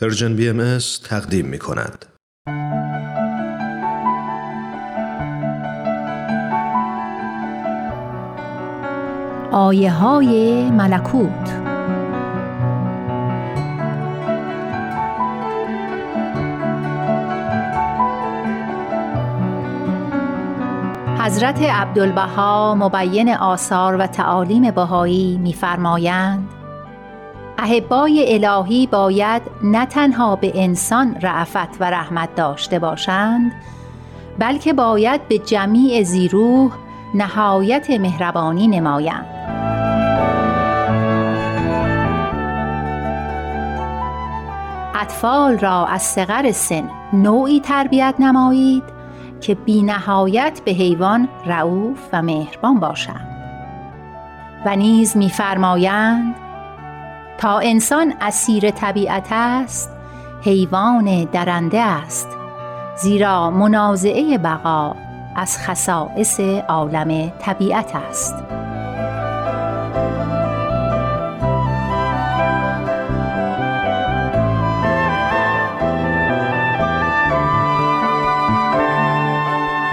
پرژن بی تقدیم می کند. آیه های ملکوت حضرت عبدالبها مبین آثار و تعالیم بهایی می‌فرمایند احبای الهی باید نه تنها به انسان رعفت و رحمت داشته باشند بلکه باید به جمیع زیروح نهایت مهربانی نمایند. اطفال را از صغر سن نوعی تربیت نمایید که بی نهایت به حیوان رعوف و مهربان باشند. و نیز می‌فرمایند تا انسان اسیر طبیعت است حیوان درنده است زیرا منازعه بقا از خصائص عالم طبیعت است.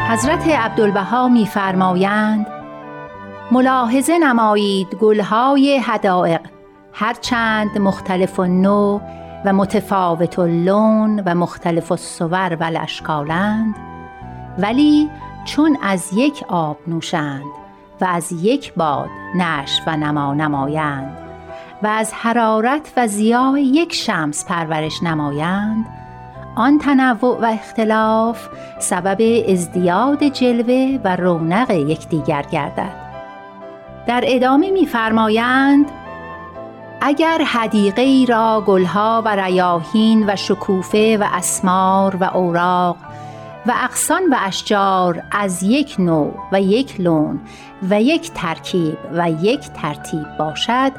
حضرت عبدالبها می‌فرمایند ملاحظه نمایید گلهای حدائق. هرچند مختلف نوع و متفاوت اللون و مختلف الصور و الاشکالند ولی چون از یک آب نوشند و از یک باد نشو و نما نمایند و از حرارت و ضیاء یک شمس پرورش نمایند آن تنوع و اختلاف سبب ازدیاد جلوه و رونق یکدیگر گردد. در ادامه می‌فرمایند اگر حدیقه ای را گلها و ریاحین و شکوفه و اسمار و اوراق و اغصان و اشجار از یک نوع و یک لون و یک ترکیب و یک ترتیب باشد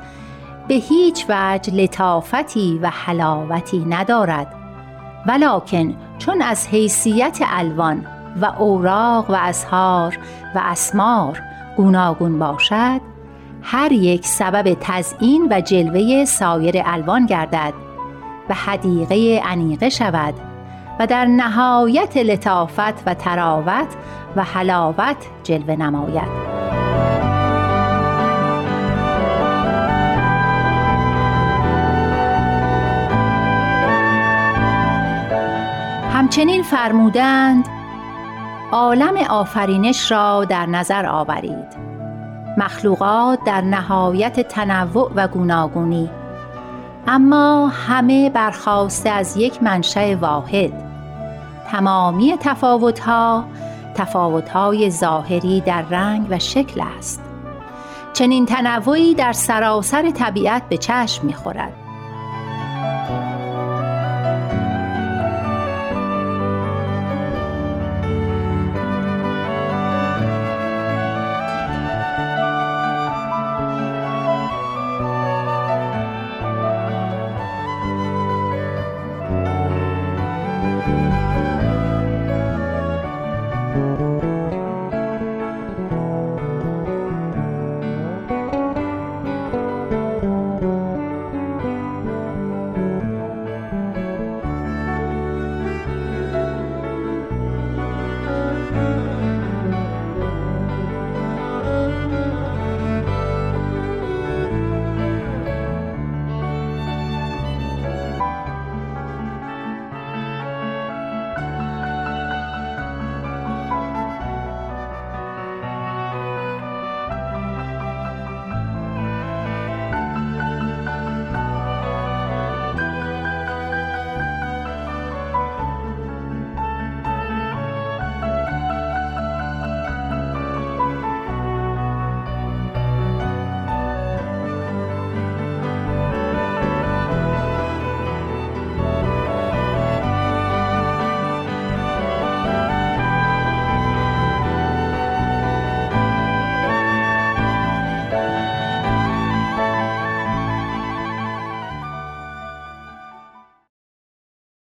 به هیچ وجه لطافتی و حلاوتی ندارد. ولکن چون از حیثیت الوان و اوراق و ازهار و اسمار گوناگون باشد هر یک سبب تزئین و جلوه سایر الوان گردد و حدیقه انیقه شود و در نهایت لطافت و تراوت و حلاوت جلوه نماید. همچنین فرمودند عالم آفرینش را در نظر آورید. مخلوقات در نهایت تنوع و گوناگونی. اما همه برخواسته از یک منشأ واحد. تمامی تفاوتها تفاوتهای ظاهری در رنگ و شکل است. چنین تنوعی در سراسر طبیعت به چشم می‌خورد.